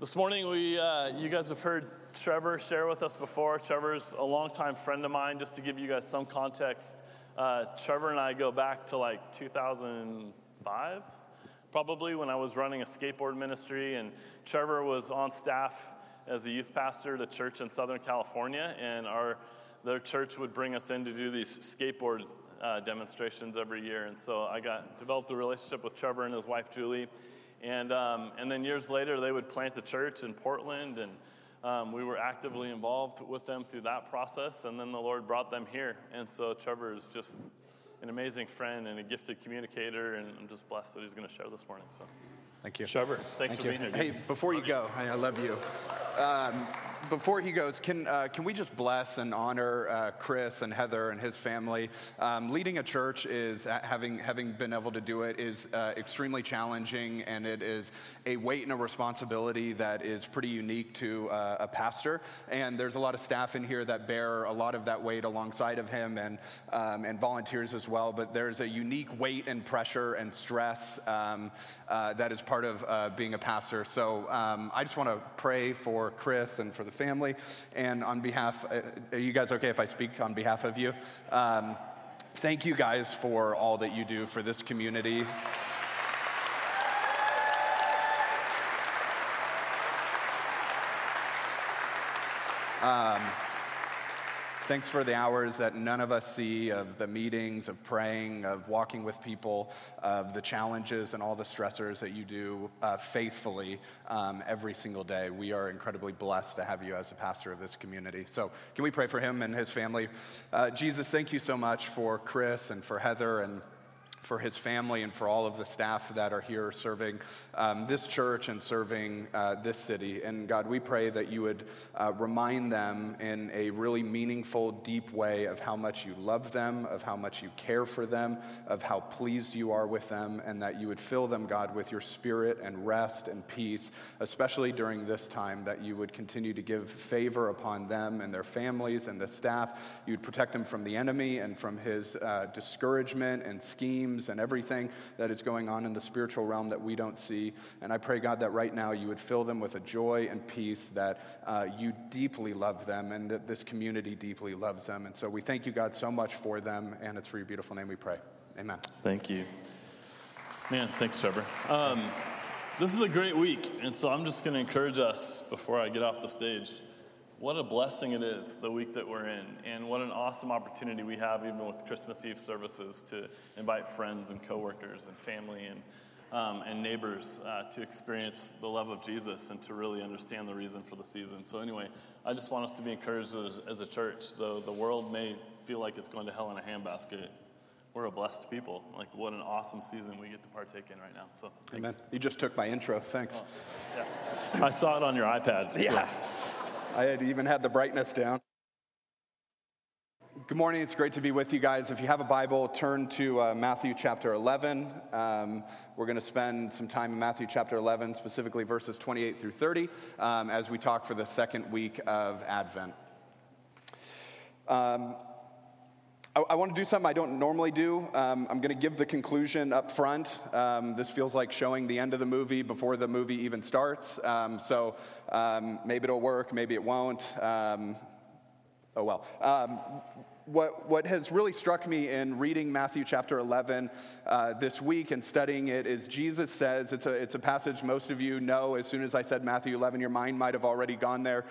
This morning, we, uh, you guys have heard Trevor share with us before. Trevor's a longtime friend of mine. Just to give you guys some context, uh, Trevor and I go back to like 2005, probably when I was running a skateboard ministry, and Trevor was on staff as a youth pastor at a church in Southern California, and our their church would bring us in to do these skateboard uh, demonstrations every year. And so I got developed a relationship with Trevor and his wife Julie and, um, and then years later, they would plant a church in Portland, and um, we were actively involved with them through that process. And then the Lord brought them here. And so Trevor is just an amazing friend and a gifted communicator, and I'm just blessed that he's going to share this morning. So, thank you, Trevor. Thanks Thank for you. being here. Hey, before you go, I love you. Um, before he goes, can, uh, can we just bless and honor uh, Chris and Heather and his family? Um, leading a church is, uh, having, having been able to do it, is uh, extremely challenging, and it is a weight and a responsibility that is pretty unique to uh, a pastor. And there's a lot of staff in here that bear a lot of that weight alongside of him and, um, and volunteers as well. But there's a unique weight and pressure and stress um, uh, that is part of being a pastor. So um, I just want to pray for Chris and for the family. And on behalf, uh, are you guys okay if I speak on behalf of you? Um, thank you guys for all that you do for this community. Um, Thanks for the hours that none of us see of the meetings, of praying, of walking with people, of the challenges and all the stressors that you do uh, faithfully um, every single day. We are incredibly blessed to have you as a pastor of this community. So, can we pray for him and his family? Uh, Jesus, thank you so much for Chris and for Heather and for his family and for all of the staff that are here serving um, this church and serving uh, this city. And God, we pray that you would uh, remind them in a really meaningful, deep way of how much you love them, of how much you care for them, of how pleased you are with them, and that you would fill them, God, with your spirit and rest and peace, especially during this time, that you would continue to give favor upon them and their families and the staff. You would protect them from the enemy and from his uh, discouragement and schemes and everything that is going on in the spiritual realm that we don't see. And I pray, God, that right now you would fill them with a joy and peace that uh, you deeply love them and that this community deeply loves them. And so we thank you, God, so much for them. And it's for your beautiful name we pray. Amen. Thank you. Man, thanks, Trevor. Um, this is a great week, and so I'm just going to encourage us before I get off the stage what a blessing it is the week that we're in, and what an awesome opportunity we have, even with Christmas Eve services, to invite friends and coworkers and family and um, and neighbors uh, to experience the love of Jesus and to really understand the reason for the season. So, anyway, I just want us to be encouraged as, as a church. Though the world may feel like it's going to hell in a handbasket, we're a blessed people. Like, what an awesome season we get to partake in right now. So, thanks. Amen. You just took my intro. Thanks. Oh, yeah. I saw it on your iPad. Yeah. So. I had even had the brightness down. Good morning. It's great to be with you guys. If you have a Bible, turn to uh, Matthew chapter 11. Um, we're going to spend some time in Matthew chapter 11, specifically verses 28 through 30, um, as we talk for the second week of Advent. Um, I, I want to do something I don't normally do. Um, I'm going to give the conclusion up front. Um, this feels like showing the end of the movie before the movie even starts. Um, so um, maybe it'll work, maybe it won't. Um, oh well. Um, what, what has really struck me in reading Matthew chapter 11 uh, this week and studying it is Jesus says, it's a, it's a passage most of you know. As soon as I said Matthew 11, your mind might have already gone there.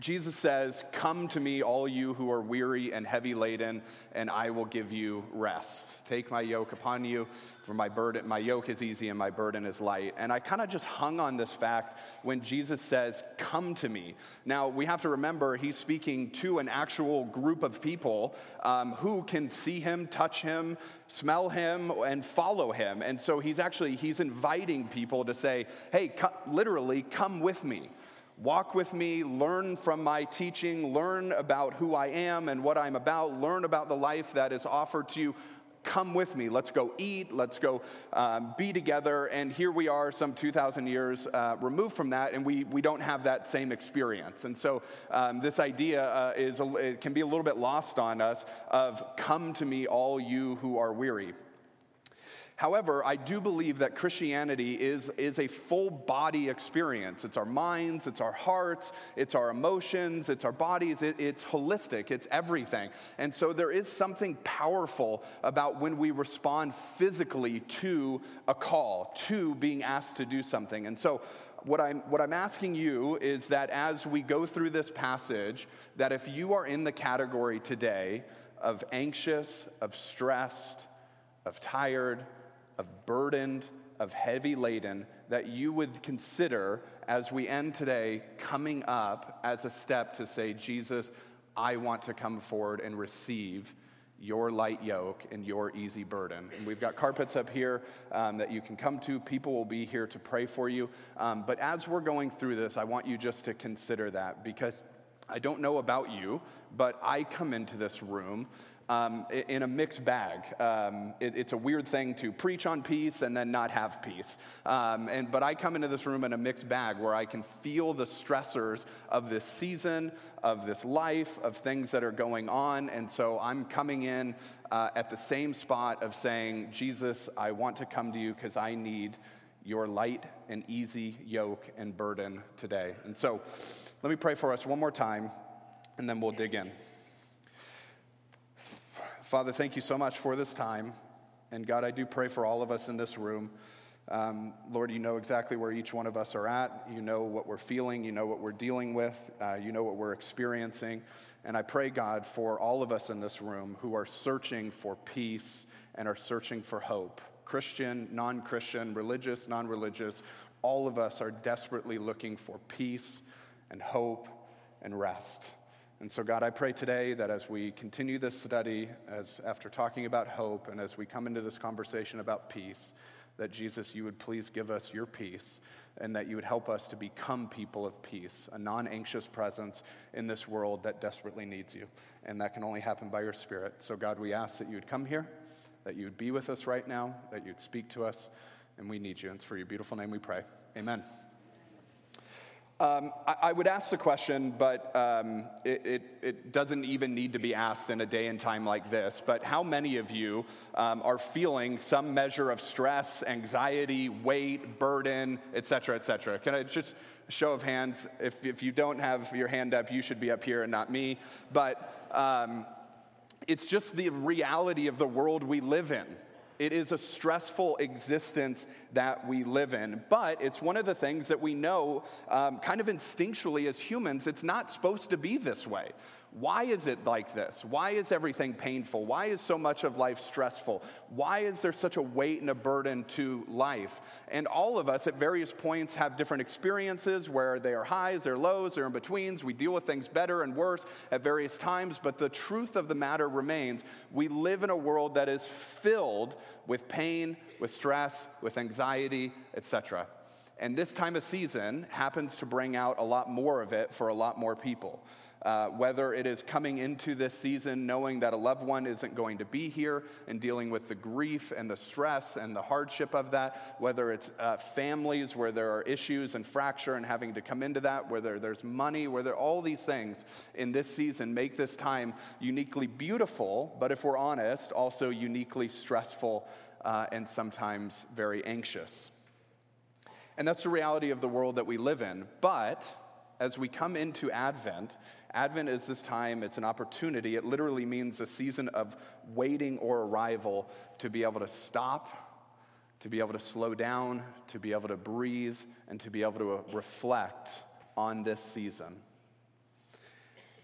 Jesus says, Come to me, all you who are weary and heavy laden, and I will give you rest. Take my yoke upon you, for my burden, my yoke is easy and my burden is light. And I kind of just hung on this fact when Jesus says, Come to me. Now, we have to remember he's speaking to an actual group of people um, who can see him, touch him, smell him, and follow him. And so he's actually, he's inviting people to say, Hey, literally, come with me. Walk with me, learn from my teaching, learn about who I am and what I'm about, learn about the life that is offered to you. Come with me. Let's go eat. Let's go um, be together. And here we are, some 2,000 years uh, removed from that, and we, we don't have that same experience. And so, um, this idea uh, is a, it can be a little bit lost on us of come to me, all you who are weary. However, I do believe that Christianity is, is a full body experience. It's our minds, it's our hearts, it's our emotions, it's our bodies, it, it's holistic, it's everything. And so there is something powerful about when we respond physically to a call, to being asked to do something. And so what I'm, what I'm asking you is that as we go through this passage, that if you are in the category today of anxious, of stressed, of tired, of burdened, of heavy laden, that you would consider as we end today coming up as a step to say, Jesus, I want to come forward and receive your light yoke and your easy burden. And we've got carpets up here um, that you can come to. People will be here to pray for you. Um, but as we're going through this, I want you just to consider that because I don't know about you, but I come into this room um, in a mixed bag. Um, it, it's a weird thing to preach on peace and then not have peace. Um, and, but I come into this room in a mixed bag where I can feel the stressors of this season, of this life, of things that are going on. And so I'm coming in uh, at the same spot of saying, Jesus, I want to come to you because I need your light and easy yoke and burden today. And so let me pray for us one more time, and then we'll dig in. Father, thank you so much for this time. And God, I do pray for all of us in this room. Um, Lord, you know exactly where each one of us are at. You know what we're feeling. You know what we're dealing with. Uh, you know what we're experiencing. And I pray, God, for all of us in this room who are searching for peace and are searching for hope Christian, non Christian, religious, non religious, all of us are desperately looking for peace and hope and rest. And so, God, I pray today that as we continue this study, as after talking about hope, and as we come into this conversation about peace, that Jesus, you would please give us your peace, and that you would help us to become people of peace, a non anxious presence in this world that desperately needs you. And that can only happen by your Spirit. So, God, we ask that you would come here, that you would be with us right now, that you'd speak to us, and we need you. And it's for your beautiful name we pray. Amen. Um, I, I, would ask the question, but um, it, it, it, doesn't even need to be asked in a day and time like this. But how many of you um, are feeling some measure of stress, anxiety, weight, burden, et cetera, et cetera? Can I just show of hands? If, if you don't have your hand up, you should be up here and not me. But um, it's just the reality of the world we live in. It is a stressful existence that we live in. But it's one of the things that we know, um, kind of instinctually as humans, it's not supposed to be this way. Why is it like this? Why is everything painful? Why is so much of life stressful? Why is there such a weight and a burden to life? And all of us at various points have different experiences where they are highs, they're lows, they're in betweens. We deal with things better and worse at various times. But the truth of the matter remains we live in a world that is filled with pain, with stress, with anxiety, etc. And this time of season happens to bring out a lot more of it for a lot more people. Uh, whether it is coming into this season knowing that a loved one isn't going to be here and dealing with the grief and the stress and the hardship of that, whether it's uh, families where there are issues and fracture and having to come into that, whether there's money, whether all these things in this season make this time uniquely beautiful, but if we're honest, also uniquely stressful uh, and sometimes very anxious. And that's the reality of the world that we live in. But as we come into Advent, Advent is this time, it's an opportunity. It literally means a season of waiting or arrival to be able to stop, to be able to slow down, to be able to breathe, and to be able to reflect on this season.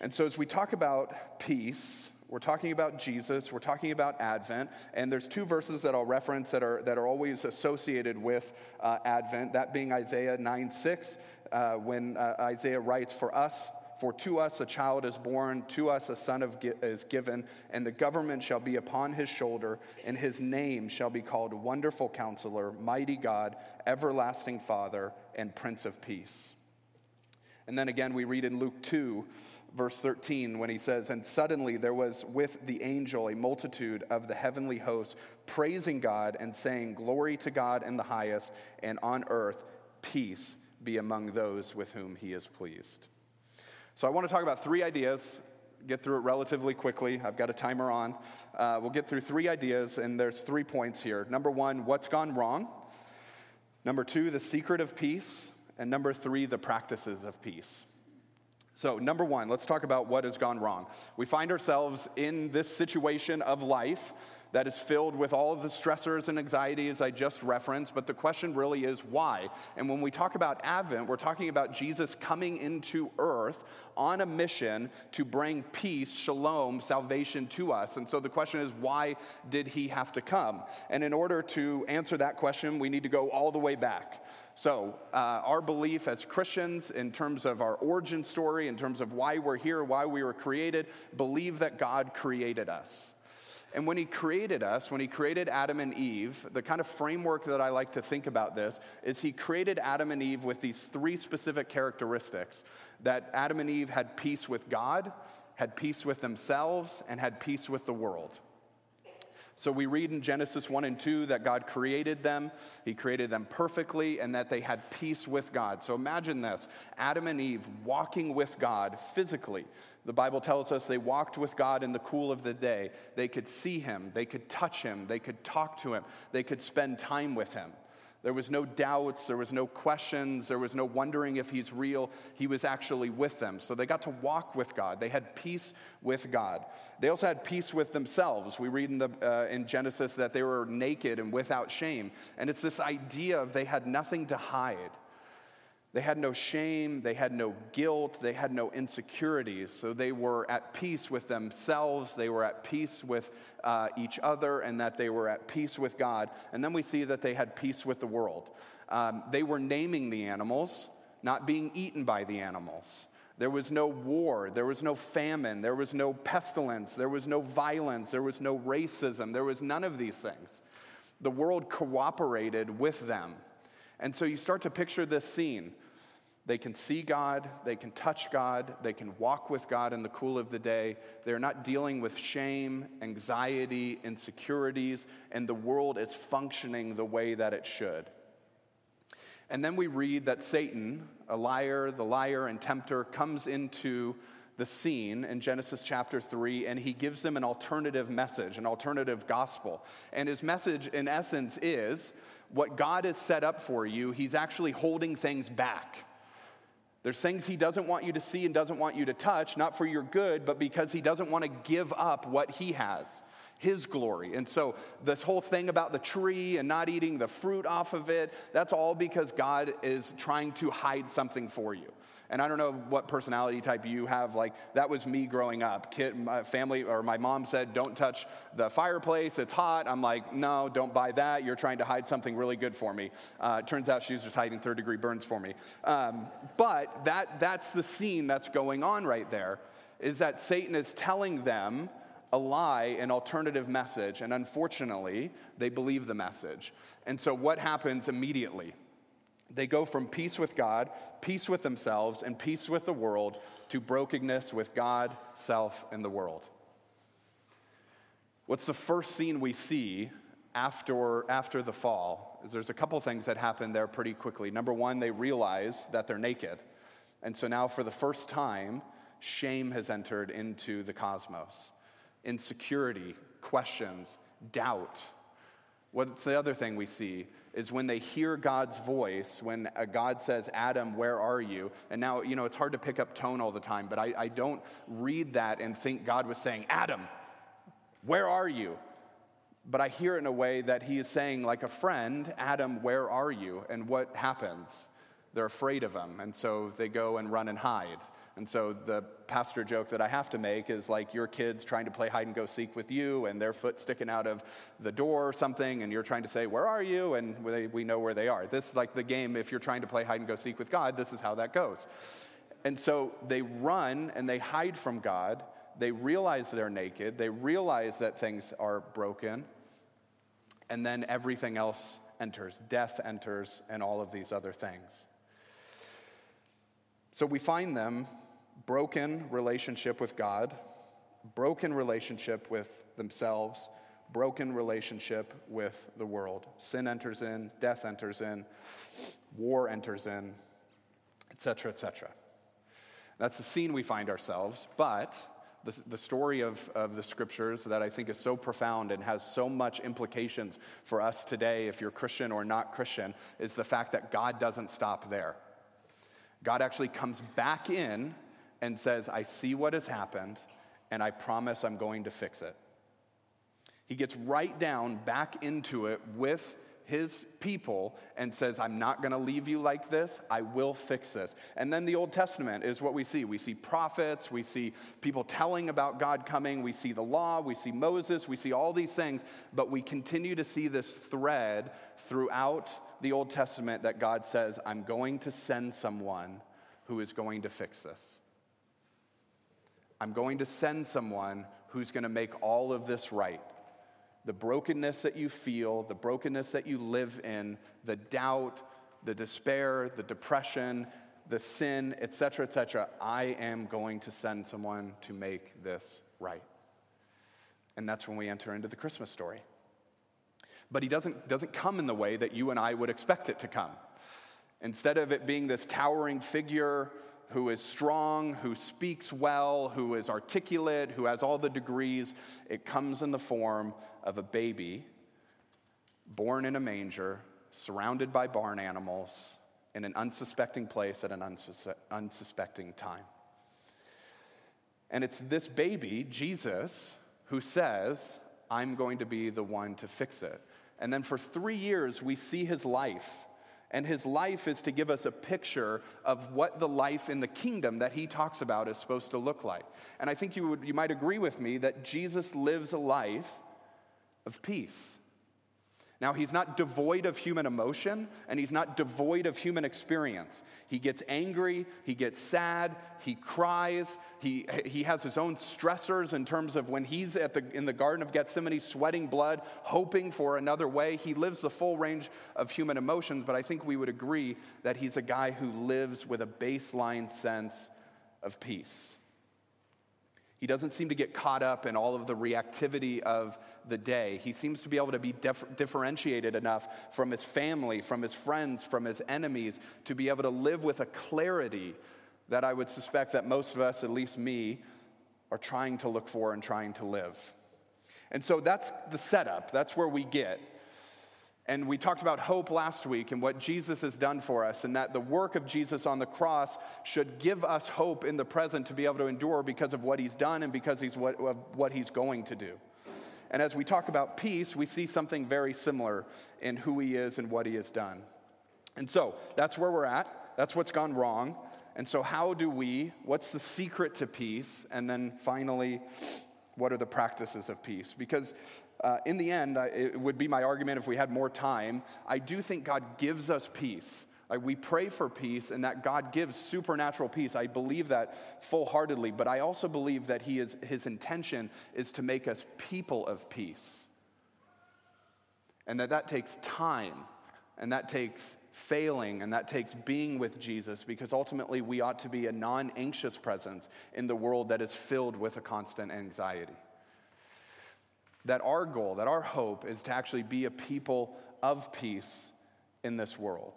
And so, as we talk about peace, we're talking about Jesus, we're talking about Advent, and there's two verses that I'll reference that are, that are always associated with uh, Advent, that being Isaiah 9 6, uh, when uh, Isaiah writes, For us, for to us a child is born, to us a son is given, and the government shall be upon his shoulder, and his name shall be called Wonderful Counselor, Mighty God, Everlasting Father, and Prince of Peace. And then again, we read in Luke 2, verse 13, when he says, And suddenly there was with the angel a multitude of the heavenly hosts praising God and saying, Glory to God in the highest, and on earth peace be among those with whom he is pleased. So I want to talk about three ideas get through it relatively quickly. I've got a timer on. Uh, we'll get through three ideas, and there's three points here. Number one, what's gone wrong? Number two, the secret of peace. And number three, the practices of peace. So, number one, let's talk about what has gone wrong. We find ourselves in this situation of life that is filled with all of the stressors and anxieties I just referenced, but the question really is why? And when we talk about Advent, we're talking about Jesus coming into earth on a mission to bring peace, shalom, salvation to us. And so the question is, why did he have to come? And in order to answer that question, we need to go all the way back. So, uh, our belief as Christians, in terms of our origin story, in terms of why we're here, why we were created, believe that God created us. And when he created us, when he created Adam and Eve, the kind of framework that I like to think about this is he created Adam and Eve with these three specific characteristics that Adam and Eve had peace with God, had peace with themselves, and had peace with the world. So we read in Genesis 1 and 2 that God created them, He created them perfectly, and that they had peace with God. So imagine this Adam and Eve walking with God physically. The Bible tells us they walked with God in the cool of the day. They could see Him, they could touch Him, they could talk to Him, they could spend time with Him. There was no doubts, there was no questions, there was no wondering if he's real. He was actually with them. So they got to walk with God. They had peace with God. They also had peace with themselves. We read in, the, uh, in Genesis that they were naked and without shame. And it's this idea of they had nothing to hide. They had no shame, they had no guilt, they had no insecurities. So they were at peace with themselves, they were at peace with uh, each other, and that they were at peace with God. And then we see that they had peace with the world. Um, they were naming the animals, not being eaten by the animals. There was no war, there was no famine, there was no pestilence, there was no violence, there was no racism, there was none of these things. The world cooperated with them. And so you start to picture this scene they can see God, they can touch God, they can walk with God in the cool of the day. They're not dealing with shame, anxiety, insecurities, and the world is functioning the way that it should. And then we read that Satan, a liar, the liar and tempter, comes into the scene in Genesis chapter 3, and he gives them an alternative message, an alternative gospel. And his message, in essence, is what God has set up for you, he's actually holding things back. There's things he doesn't want you to see and doesn't want you to touch, not for your good, but because he doesn't want to give up what he has, his glory. And so, this whole thing about the tree and not eating the fruit off of it, that's all because God is trying to hide something for you. And I don't know what personality type you have. Like, that was me growing up. Kid, my family or my mom said, don't touch the fireplace, it's hot. I'm like, no, don't buy that. You're trying to hide something really good for me. Uh, turns out she was just hiding third degree burns for me. Um, but that, that's the scene that's going on right there, is that Satan is telling them, a lie, an alternative message, and unfortunately, they believe the message. And so, what happens immediately? They go from peace with God, peace with themselves, and peace with the world to brokenness with God, self, and the world. What's the first scene we see after, after the fall? Is there's a couple things that happen there pretty quickly. Number one, they realize that they're naked. And so now, for the first time, shame has entered into the cosmos. Insecurity, questions, doubt. What's the other thing we see? Is when they hear God's voice, when uh, God says, Adam, where are you? And now, you know, it's hard to pick up tone all the time, but I, I don't read that and think God was saying, Adam, where are you? But I hear it in a way that he is saying, like a friend, Adam, where are you? And what happens? They're afraid of him, and so they go and run and hide. And so the pastor joke that I have to make is like your kids trying to play hide and go seek with you, and their foot sticking out of the door or something, and you're trying to say, Where are you? And we know where they are. This is like the game, if you're trying to play hide and go seek with God, this is how that goes. And so they run and they hide from God. They realize they're naked. They realize that things are broken. And then everything else enters. Death enters, and all of these other things. So we find them broken relationship with God, broken relationship with themselves, broken relationship with the world. Sin enters in, death enters in, war enters in, etc., etc. That's the scene we find ourselves, but the, the story of, of the scriptures that I think is so profound and has so much implications for us today, if you're Christian or not Christian, is the fact that God doesn't stop there. God actually comes back in and says, I see what has happened, and I promise I'm going to fix it. He gets right down back into it with his people and says, I'm not going to leave you like this. I will fix this. And then the Old Testament is what we see. We see prophets, we see people telling about God coming, we see the law, we see Moses, we see all these things, but we continue to see this thread throughout the Old Testament that God says, I'm going to send someone who is going to fix this. I'm going to send someone who's going to make all of this right the brokenness that you feel, the brokenness that you live in, the doubt, the despair, the depression, the sin, etc., etc., I am going to send someone to make this right. And that's when we enter into the Christmas story. But he doesn't, doesn't come in the way that you and I would expect it to come. Instead of it being this towering figure who is strong, who speaks well, who is articulate, who has all the degrees, it comes in the form of a baby born in a manger, surrounded by barn animals, in an unsuspecting place at an unsus- unsuspecting time. And it's this baby, Jesus, who says, I'm going to be the one to fix it. And then for three years, we see his life. And his life is to give us a picture of what the life in the kingdom that he talks about is supposed to look like. And I think you, would, you might agree with me that Jesus lives a life of peace. Now, he's not devoid of human emotion and he's not devoid of human experience. He gets angry, he gets sad, he cries, he, he has his own stressors in terms of when he's at the, in the Garden of Gethsemane sweating blood, hoping for another way. He lives the full range of human emotions, but I think we would agree that he's a guy who lives with a baseline sense of peace. He doesn't seem to get caught up in all of the reactivity of the day. He seems to be able to be dif- differentiated enough from his family, from his friends, from his enemies, to be able to live with a clarity that I would suspect that most of us, at least me, are trying to look for and trying to live. And so that's the setup. That's where we get. And we talked about hope last week and what Jesus has done for us, and that the work of Jesus on the cross should give us hope in the present to be able to endure because of what he's done and because he's what, of what he's going to do. And as we talk about peace, we see something very similar in who he is and what he has done. And so that's where we're at. That's what's gone wrong. And so, how do we, what's the secret to peace? And then finally, what are the practices of peace? Because uh, in the end, I, it would be my argument if we had more time. I do think God gives us peace. Like we pray for peace and that God gives supernatural peace. I believe that full heartedly, but I also believe that he is, his intention is to make us people of peace. And that that takes time and that takes failing and that takes being with Jesus because ultimately we ought to be a non anxious presence in the world that is filled with a constant anxiety that our goal, that our hope is to actually be a people of peace in this world.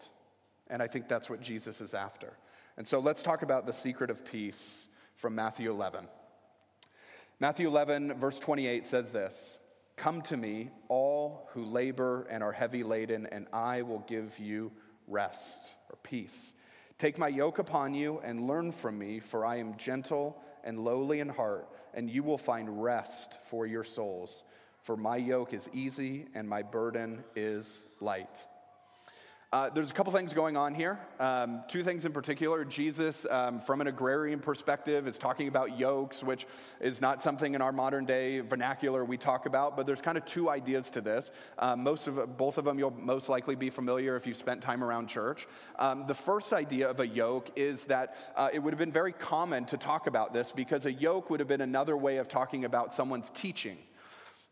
And I think that's what Jesus is after. And so let's talk about the secret of peace from Matthew 11. Matthew 11, verse 28 says this Come to me, all who labor and are heavy laden, and I will give you rest or peace. Take my yoke upon you and learn from me, for I am gentle and lowly in heart, and you will find rest for your souls. For my yoke is easy and my burden is light. Uh, there's a couple things going on here. Um, two things in particular. Jesus, um, from an agrarian perspective, is talking about yokes, which is not something in our modern day vernacular we talk about, but there's kind of two ideas to this. Um, most of both of them you'll most likely be familiar if you've spent time around church. Um, the first idea of a yoke is that uh, it would have been very common to talk about this because a yoke would have been another way of talking about someone's teaching.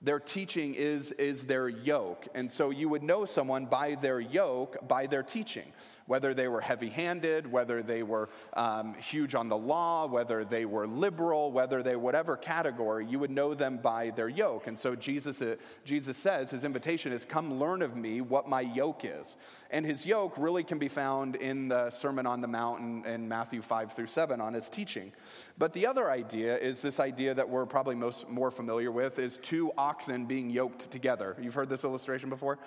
Their teaching is, is their yoke. And so you would know someone by their yoke, by their teaching. Whether they were heavy handed, whether they were um, huge on the law, whether they were liberal, whether they, whatever category, you would know them by their yoke. And so Jesus, uh, Jesus says, his invitation is, Come learn of me what my yoke is. And his yoke really can be found in the Sermon on the Mount in, in Matthew 5 through 7 on his teaching. But the other idea is this idea that we're probably most more familiar with is two oxen being yoked together. You've heard this illustration before?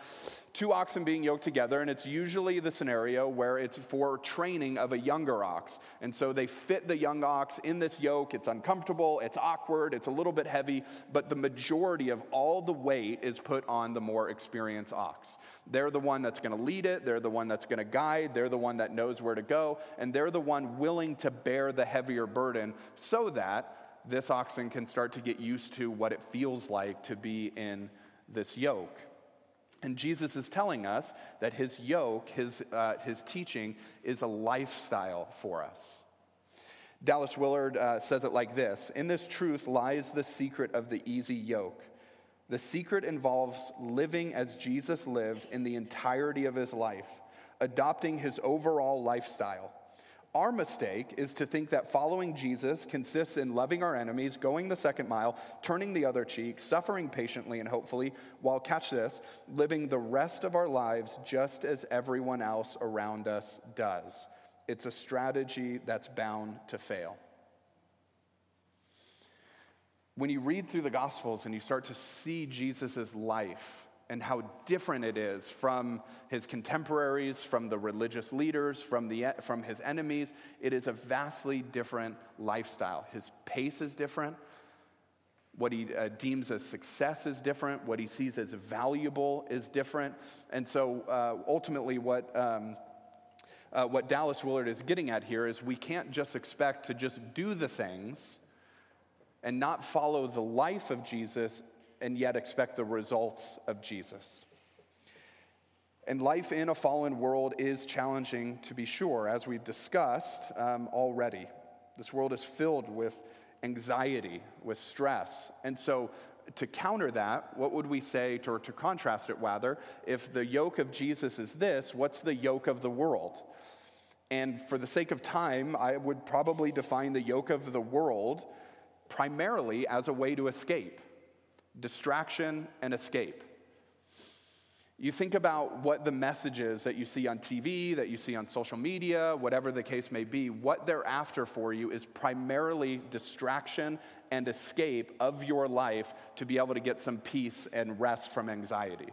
Two oxen being yoked together, and it's usually the scenario where it's for training of a younger ox. And so they fit the young ox in this yoke. It's uncomfortable, it's awkward, it's a little bit heavy, but the majority of all the weight is put on the more experienced ox. They're the one that's going to lead it, they're the one that's going to guide, they're the one that knows where to go, and they're the one willing to bear the heavier burden so that this oxen can start to get used to what it feels like to be in this yoke. And Jesus is telling us that his yoke, his, uh, his teaching, is a lifestyle for us. Dallas Willard uh, says it like this In this truth lies the secret of the easy yoke. The secret involves living as Jesus lived in the entirety of his life, adopting his overall lifestyle. Our mistake is to think that following Jesus consists in loving our enemies, going the second mile, turning the other cheek, suffering patiently and hopefully, while, catch this, living the rest of our lives just as everyone else around us does. It's a strategy that's bound to fail. When you read through the Gospels and you start to see Jesus' life, and how different it is from his contemporaries, from the religious leaders, from, the, from his enemies. It is a vastly different lifestyle. His pace is different. What he uh, deems as success is different. What he sees as valuable is different. And so uh, ultimately, what, um, uh, what Dallas Willard is getting at here is we can't just expect to just do the things and not follow the life of Jesus and yet expect the results of Jesus. And life in a fallen world is challenging to be sure, as we've discussed um, already. This world is filled with anxiety, with stress. And so, to counter that, what would we say, to, or to contrast it rather, if the yoke of Jesus is this, what's the yoke of the world? And for the sake of time, I would probably define the yoke of the world primarily as a way to escape distraction, and escape. You think about what the messages that you see on TV, that you see on social media, whatever the case may be, what they're after for you is primarily distraction and escape of your life to be able to get some peace and rest from anxiety.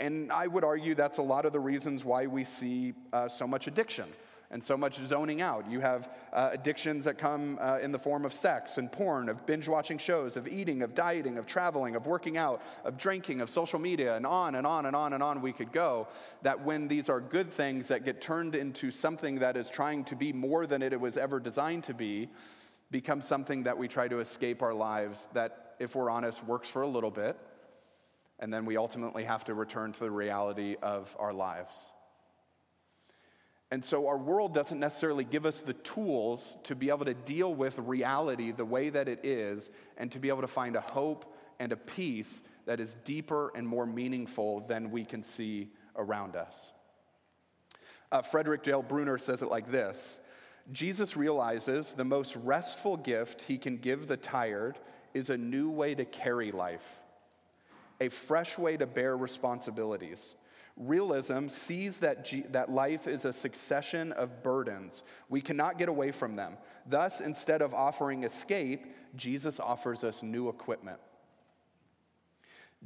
And I would argue that's a lot of the reasons why we see uh, so much addiction and so much zoning out. You have uh, addictions that come uh, in the form of sex and porn, of binge watching shows, of eating, of dieting, of traveling, of working out, of drinking, of social media, and on and on and on and on we could go. That when these are good things that get turned into something that is trying to be more than it was ever designed to be, becomes something that we try to escape our lives, that, if we're honest, works for a little bit, and then we ultimately have to return to the reality of our lives. And so our world doesn't necessarily give us the tools to be able to deal with reality the way that it is and to be able to find a hope and a peace that is deeper and more meaningful than we can see around us. Uh, Frederick Dale Bruner says it like this Jesus realizes the most restful gift he can give the tired is a new way to carry life, a fresh way to bear responsibilities Realism sees that, G- that life is a succession of burdens. We cannot get away from them. Thus, instead of offering escape, Jesus offers us new equipment.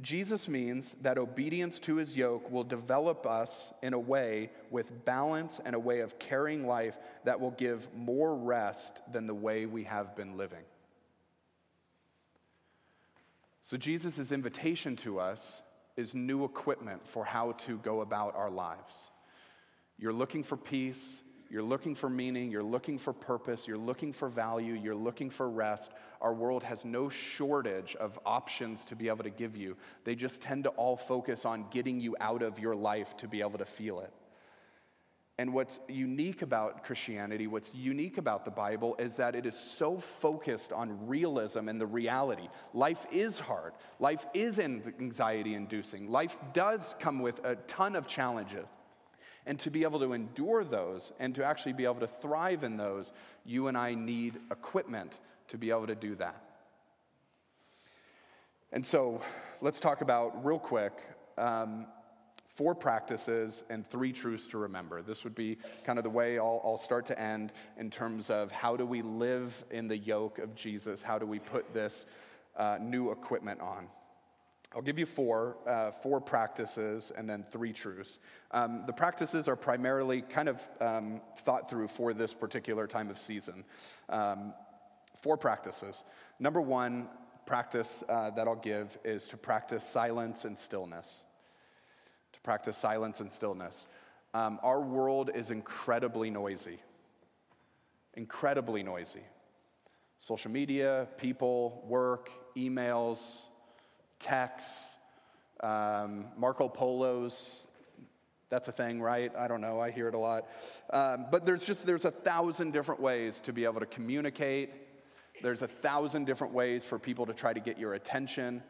Jesus means that obedience to his yoke will develop us in a way with balance and a way of carrying life that will give more rest than the way we have been living. So, Jesus' invitation to us is new equipment for how to go about our lives. You're looking for peace, you're looking for meaning, you're looking for purpose, you're looking for value, you're looking for rest. Our world has no shortage of options to be able to give you. They just tend to all focus on getting you out of your life to be able to feel it. And what's unique about Christianity, what's unique about the Bible, is that it is so focused on realism and the reality. Life is hard, life is anxiety inducing, life does come with a ton of challenges. And to be able to endure those and to actually be able to thrive in those, you and I need equipment to be able to do that. And so let's talk about, real quick, um, four practices and three truths to remember. This would be kind of the way I'll, I'll, start to end in terms of how do we live in the yoke of Jesus? How do we put this uh, new equipment on? I'll give you four, uh, four practices and then three truths. Um, the practices are primarily kind of um, thought through for this particular time of season. Um, four practices. Number one practice uh, that I'll give is to practice silence and stillness practice silence and stillness. Um, our world is incredibly noisy, incredibly noisy. Social media, people, work, emails, texts, um, Marco Polos. That's a thing, right? I don't know. I hear it a lot. Um, but there's just there's a thousand different ways to be able to communicate. There's a thousand different ways for people to try to get your attention.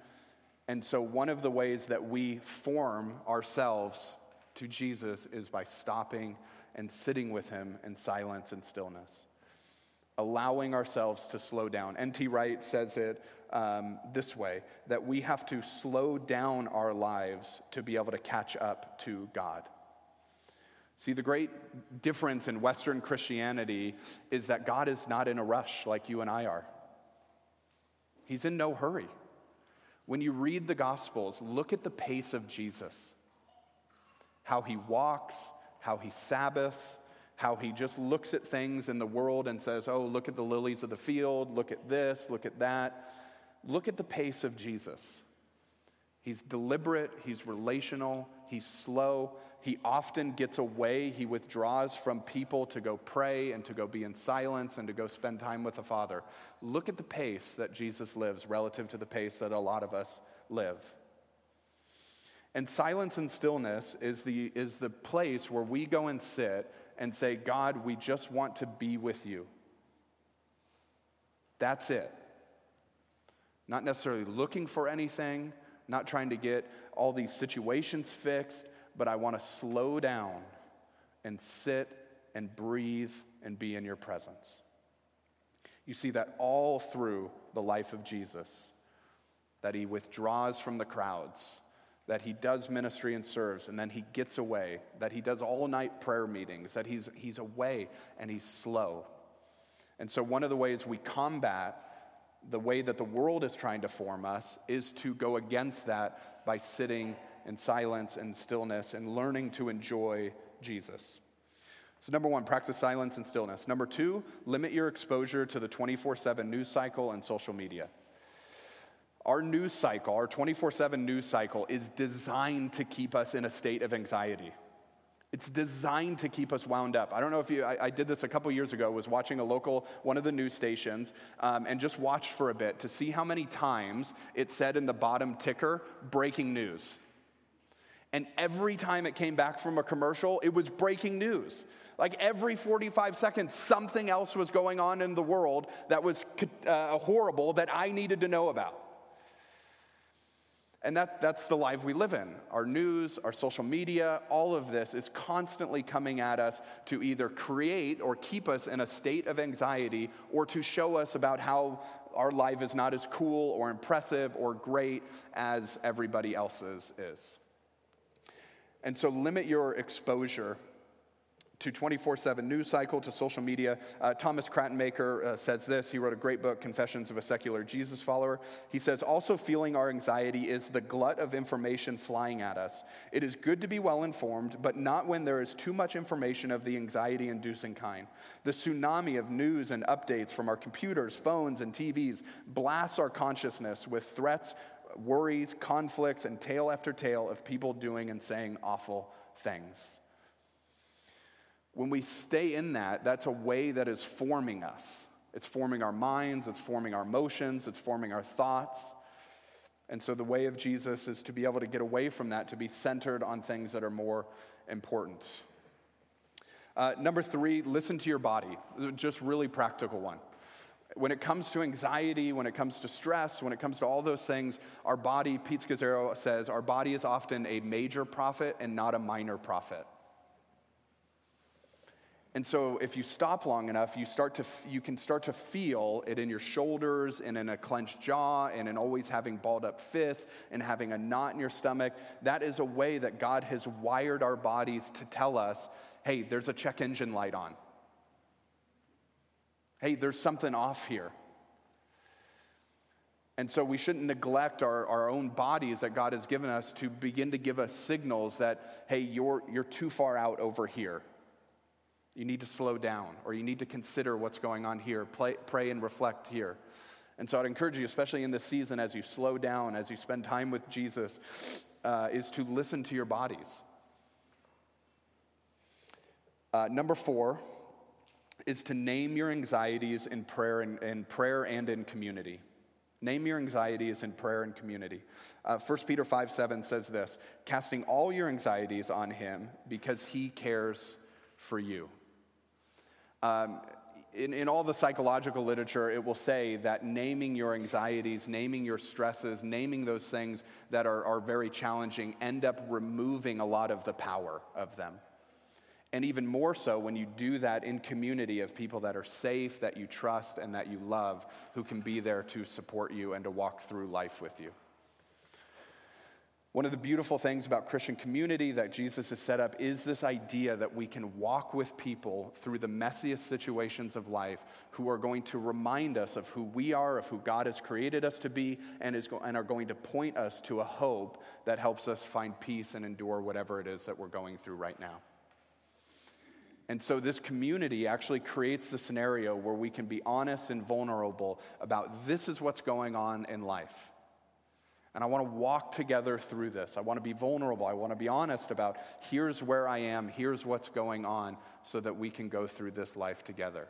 And so, one of the ways that we form ourselves to Jesus is by stopping and sitting with Him in silence and stillness, allowing ourselves to slow down. N.T. Wright says it um, this way that we have to slow down our lives to be able to catch up to God. See, the great difference in Western Christianity is that God is not in a rush like you and I are, He's in no hurry. When you read the Gospels, look at the pace of Jesus how he walks, how he Sabbaths, how he just looks at things in the world and says, Oh, look at the lilies of the field, look at this, look at that. Look at the pace of Jesus. He's deliberate, he's relational, he's slow, he often gets away. He withdraws from people to go pray and to go be in silence and to go spend time with the Father. Look at the pace that Jesus lives relative to the pace that a lot of us live. And silence and stillness is the, is the place where we go and sit and say, God, we just want to be with you. That's it. Not necessarily looking for anything, not trying to get all these situations fixed, but I want to slow down and sit and breathe and be in your presence. You see that all through the life of Jesus, that he withdraws from the crowds, that he does ministry and serves, and then he gets away, that he does all night prayer meetings, that he's, he's away and he's slow. And so, one of the ways we combat the way that the world is trying to form us is to go against that by sitting in silence and stillness and learning to enjoy Jesus. So, number one, practice silence and stillness. Number two, limit your exposure to the 24 7 news cycle and social media. Our news cycle, our 24 7 news cycle, is designed to keep us in a state of anxiety. It's designed to keep us wound up. I don't know if you, I, I did this a couple years ago, was watching a local, one of the news stations, um, and just watched for a bit to see how many times it said in the bottom ticker, breaking news. And every time it came back from a commercial, it was breaking news. Like every 45 seconds, something else was going on in the world that was uh, horrible that I needed to know about. And that, that's the life we live in. Our news, our social media, all of this is constantly coming at us to either create or keep us in a state of anxiety or to show us about how our life is not as cool or impressive or great as everybody else's is. And so limit your exposure to 24 7 news cycle, to social media. Uh, Thomas Krattenmaker uh, says this. He wrote a great book, Confessions of a Secular Jesus Follower. He says, Also, feeling our anxiety is the glut of information flying at us. It is good to be well informed, but not when there is too much information of the anxiety inducing kind. The tsunami of news and updates from our computers, phones, and TVs blasts our consciousness with threats worries, conflicts, and tale after tale of people doing and saying awful things. When we stay in that, that's a way that is forming us. It's forming our minds, it's forming our emotions, it's forming our thoughts. And so the way of Jesus is to be able to get away from that, to be centered on things that are more important. Uh, number three, listen to your body. Just really practical one. When it comes to anxiety, when it comes to stress, when it comes to all those things, our body, Pete Scazzero says, our body is often a major prophet and not a minor prophet. And so if you stop long enough, you, start to, you can start to feel it in your shoulders and in a clenched jaw and in always having balled up fists and having a knot in your stomach. That is a way that God has wired our bodies to tell us, hey, there's a check engine light on. Hey, there's something off here. And so we shouldn't neglect our, our own bodies that God has given us to begin to give us signals that, hey, you're, you're too far out over here. You need to slow down, or you need to consider what's going on here, Play, pray and reflect here. And so I'd encourage you, especially in this season, as you slow down, as you spend time with Jesus, uh, is to listen to your bodies. Uh, number four is to name your anxieties in prayer and, in prayer and in community. Name your anxieties in prayer and community. Uh, 1 Peter 5 7 says this casting all your anxieties on him because he cares for you. Um, in, in all the psychological literature, it will say that naming your anxieties, naming your stresses, naming those things that are, are very challenging end up removing a lot of the power of them. And even more so when you do that in community of people that are safe, that you trust, and that you love, who can be there to support you and to walk through life with you. One of the beautiful things about Christian community that Jesus has set up is this idea that we can walk with people through the messiest situations of life who are going to remind us of who we are, of who God has created us to be, and, is go- and are going to point us to a hope that helps us find peace and endure whatever it is that we're going through right now. And so, this community actually creates the scenario where we can be honest and vulnerable about this is what's going on in life. And I want to walk together through this. I want to be vulnerable. I want to be honest about here's where I am, here's what's going on, so that we can go through this life together.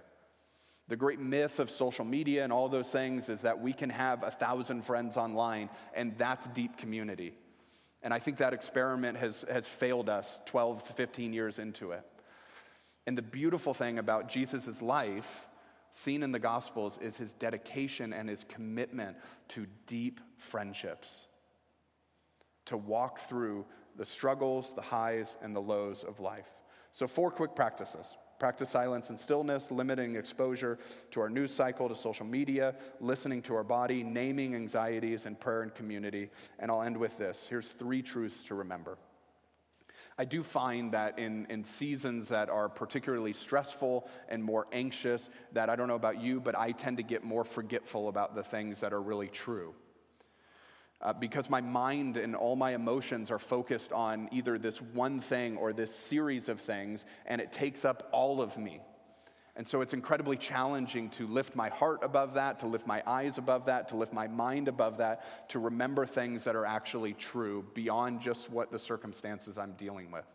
The great myth of social media and all those things is that we can have a thousand friends online, and that's deep community. And I think that experiment has, has failed us 12 to 15 years into it. And the beautiful thing about Jesus' life seen in the Gospels is his dedication and his commitment to deep friendships, to walk through the struggles, the highs, and the lows of life. So, four quick practices practice silence and stillness, limiting exposure to our news cycle, to social media, listening to our body, naming anxieties, and prayer and community. And I'll end with this here's three truths to remember. I do find that in, in seasons that are particularly stressful and more anxious, that I don't know about you, but I tend to get more forgetful about the things that are really true. Uh, because my mind and all my emotions are focused on either this one thing or this series of things, and it takes up all of me. And so it's incredibly challenging to lift my heart above that, to lift my eyes above that, to lift my mind above that, to remember things that are actually true beyond just what the circumstances I'm dealing with.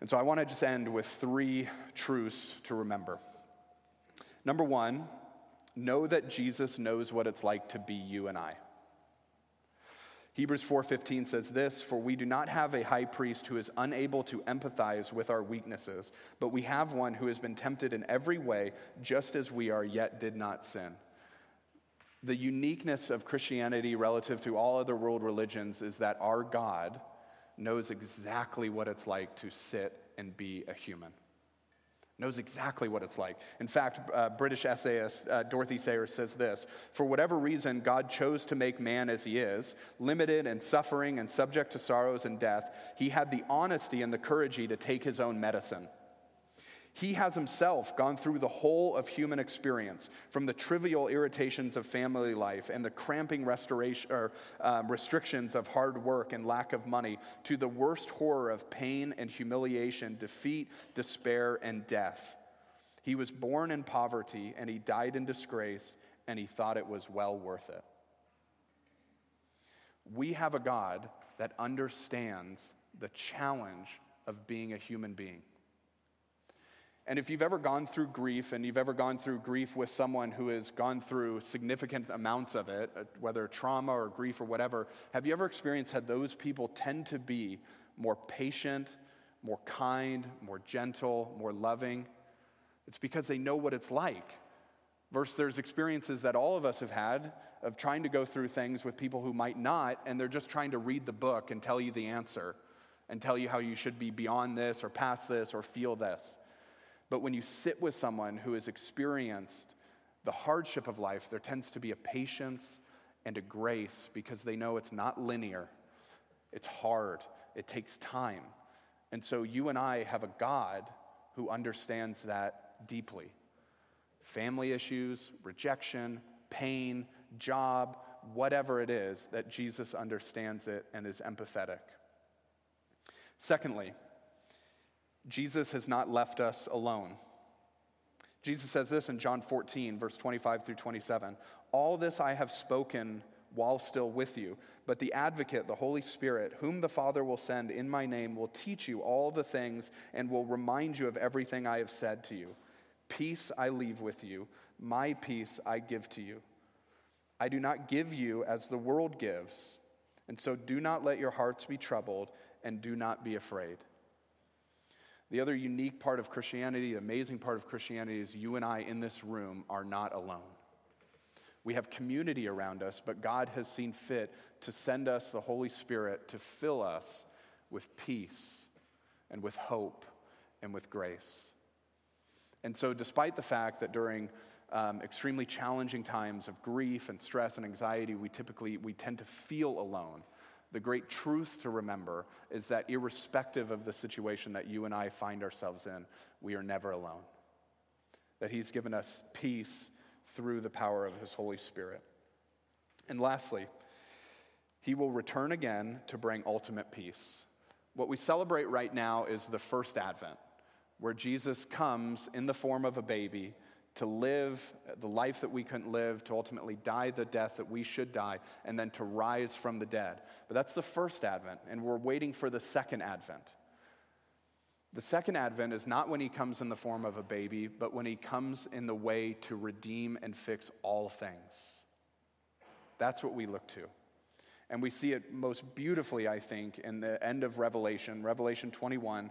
And so I want to just end with three truths to remember. Number one, know that Jesus knows what it's like to be you and I. Hebrews 4:15 says this, "For we do not have a high priest who is unable to empathize with our weaknesses, but we have one who has been tempted in every way just as we are yet did not sin." The uniqueness of Christianity relative to all other world religions is that our God knows exactly what it's like to sit and be a human knows exactly what it's like. In fact, uh, British essayist uh, Dorothy Sayers says this For whatever reason, God chose to make man as he is, limited and suffering and subject to sorrows and death, he had the honesty and the courage to take his own medicine. He has himself gone through the whole of human experience, from the trivial irritations of family life and the cramping restoration, or, uh, restrictions of hard work and lack of money, to the worst horror of pain and humiliation, defeat, despair, and death. He was born in poverty and he died in disgrace, and he thought it was well worth it. We have a God that understands the challenge of being a human being. And if you've ever gone through grief and you've ever gone through grief with someone who has gone through significant amounts of it, uh, whether trauma or grief or whatever, have you ever experienced how those people tend to be more patient, more kind, more gentle, more loving? It's because they know what it's like. Versus there's experiences that all of us have had of trying to go through things with people who might not, and they're just trying to read the book and tell you the answer and tell you how you should be beyond this or past this or feel this. But when you sit with someone who has experienced the hardship of life, there tends to be a patience and a grace because they know it's not linear, it's hard, it takes time. And so you and I have a God who understands that deeply. Family issues, rejection, pain, job, whatever it is, that Jesus understands it and is empathetic. Secondly, Jesus has not left us alone. Jesus says this in John 14, verse 25 through 27 All this I have spoken while still with you, but the advocate, the Holy Spirit, whom the Father will send in my name, will teach you all the things and will remind you of everything I have said to you. Peace I leave with you, my peace I give to you. I do not give you as the world gives, and so do not let your hearts be troubled and do not be afraid. The other unique part of Christianity, the amazing part of Christianity, is you and I in this room are not alone. We have community around us, but God has seen fit to send us the Holy Spirit to fill us with peace and with hope and with grace. And so, despite the fact that during um, extremely challenging times of grief and stress and anxiety, we typically we tend to feel alone the great truth to remember is that irrespective of the situation that you and I find ourselves in, we are never alone. That He's given us peace through the power of His Holy Spirit. And lastly, He will return again to bring ultimate peace. What we celebrate right now is the first advent, where Jesus comes in the form of a baby to live the life that we couldn't live, to ultimately die the death that we should die, and then to rise from the dead. But that's the first advent, and we're waiting for the second advent. The second advent is not when he comes in the form of a baby, but when he comes in the way to redeem and fix all things. That's what we look to. And we see it most beautifully, I think, in the end of Revelation, Revelation 21,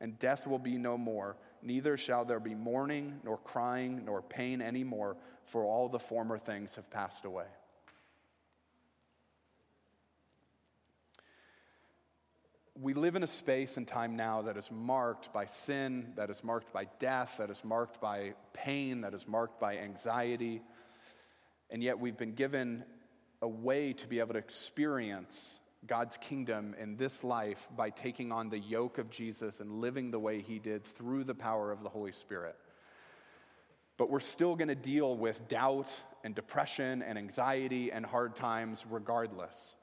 and death will be no more. Neither shall there be mourning, nor crying, nor pain any more, for all the former things have passed away. We live in a space and time now that is marked by sin, that is marked by death, that is marked by pain, that is marked by anxiety. And yet we've been given a way to be able to experience God's kingdom in this life by taking on the yoke of Jesus and living the way he did through the power of the Holy Spirit. But we're still going to deal with doubt and depression and anxiety and hard times regardless.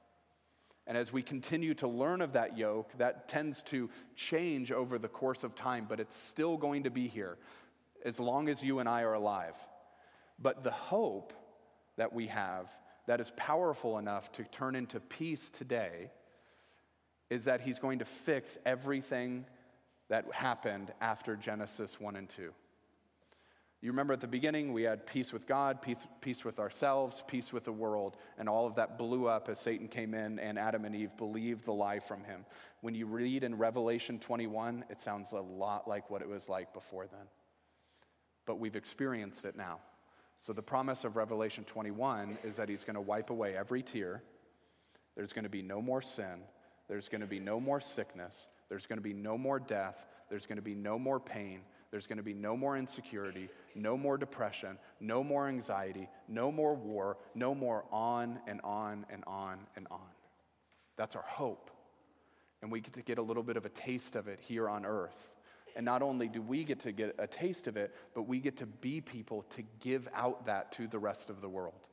And as we continue to learn of that yoke, that tends to change over the course of time, but it's still going to be here as long as you and I are alive. But the hope that we have that is powerful enough to turn into peace today is that he's going to fix everything that happened after Genesis 1 and 2. You remember at the beginning, we had peace with God, peace, peace with ourselves, peace with the world, and all of that blew up as Satan came in and Adam and Eve believed the lie from him. When you read in Revelation 21, it sounds a lot like what it was like before then. But we've experienced it now. So, the promise of Revelation 21 is that he's going to wipe away every tear. There's going to be no more sin. There's going to be no more sickness. There's going to be no more death. There's going to be no more pain. There's going to be no more insecurity, no more depression, no more anxiety, no more war, no more on and on and on and on. That's our hope. And we get to get a little bit of a taste of it here on earth. And not only do we get to get a taste of it, but we get to be people to give out that to the rest of the world.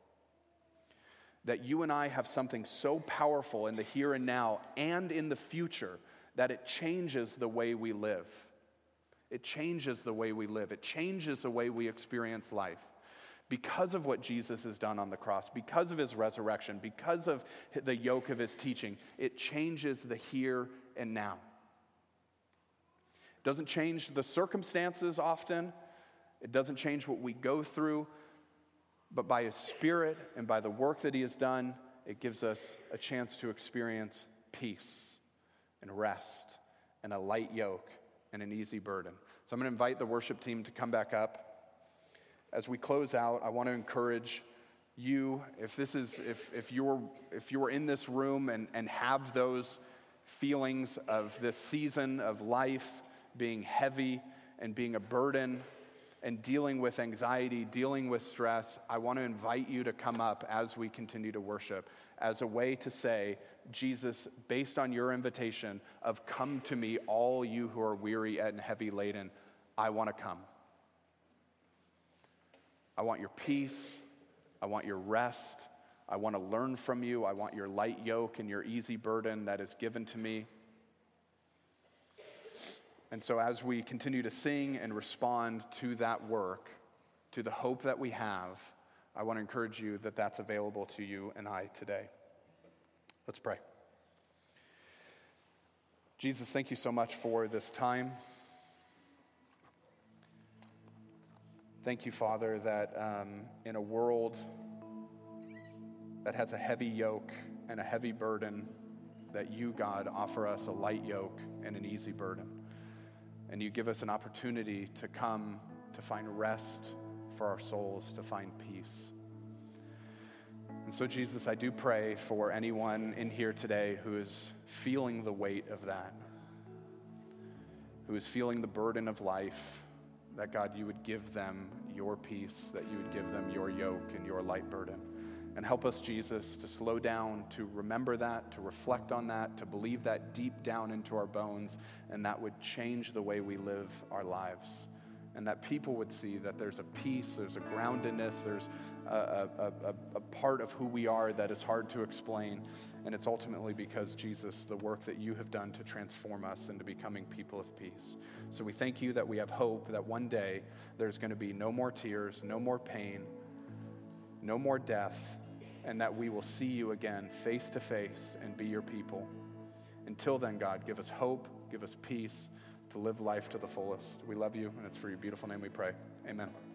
That you and I have something so powerful in the here and now and in the future that it changes the way we live. It changes the way we live, it changes the way we experience life. Because of what Jesus has done on the cross, because of his resurrection, because of the yoke of his teaching, it changes the here and now doesn't change the circumstances often, It doesn't change what we go through, but by His Spirit and by the work that He has done, it gives us a chance to experience peace and rest and a light yoke and an easy burden. So I'm going to invite the worship team to come back up. As we close out, I want to encourage you, if this is, if, if you're, if you're in this room and, and have those feelings of this season of life being heavy and being a burden and dealing with anxiety, dealing with stress, I want to invite you to come up as we continue to worship as a way to say, Jesus, based on your invitation of come to me, all you who are weary and heavy laden, I want to come. I want your peace. I want your rest. I want to learn from you. I want your light yoke and your easy burden that is given to me. And so, as we continue to sing and respond to that work, to the hope that we have, I want to encourage you that that's available to you and I today. Let's pray. Jesus, thank you so much for this time. Thank you, Father, that um, in a world that has a heavy yoke and a heavy burden, that you, God, offer us a light yoke and an easy burden. And you give us an opportunity to come to find rest for our souls, to find peace. And so, Jesus, I do pray for anyone in here today who is feeling the weight of that, who is feeling the burden of life that God, you would give them your peace, that you would give them your yoke and your light burden. And help us, Jesus, to slow down, to remember that, to reflect on that, to believe that deep down into our bones, and that would change the way we live our lives. And that people would see that there's a peace, there's a groundedness, there's a, a, a, a part of who we are that is hard to explain, and it's ultimately because, Jesus, the work that you have done to transform us into becoming people of peace. So we thank you that we have hope that one day there's going to be no more tears, no more pain, no more death, and that we will see you again face to face and be your people. Until then, God, give us hope, give us peace to live life to the fullest. We love you, and it's for your beautiful name we pray. Amen.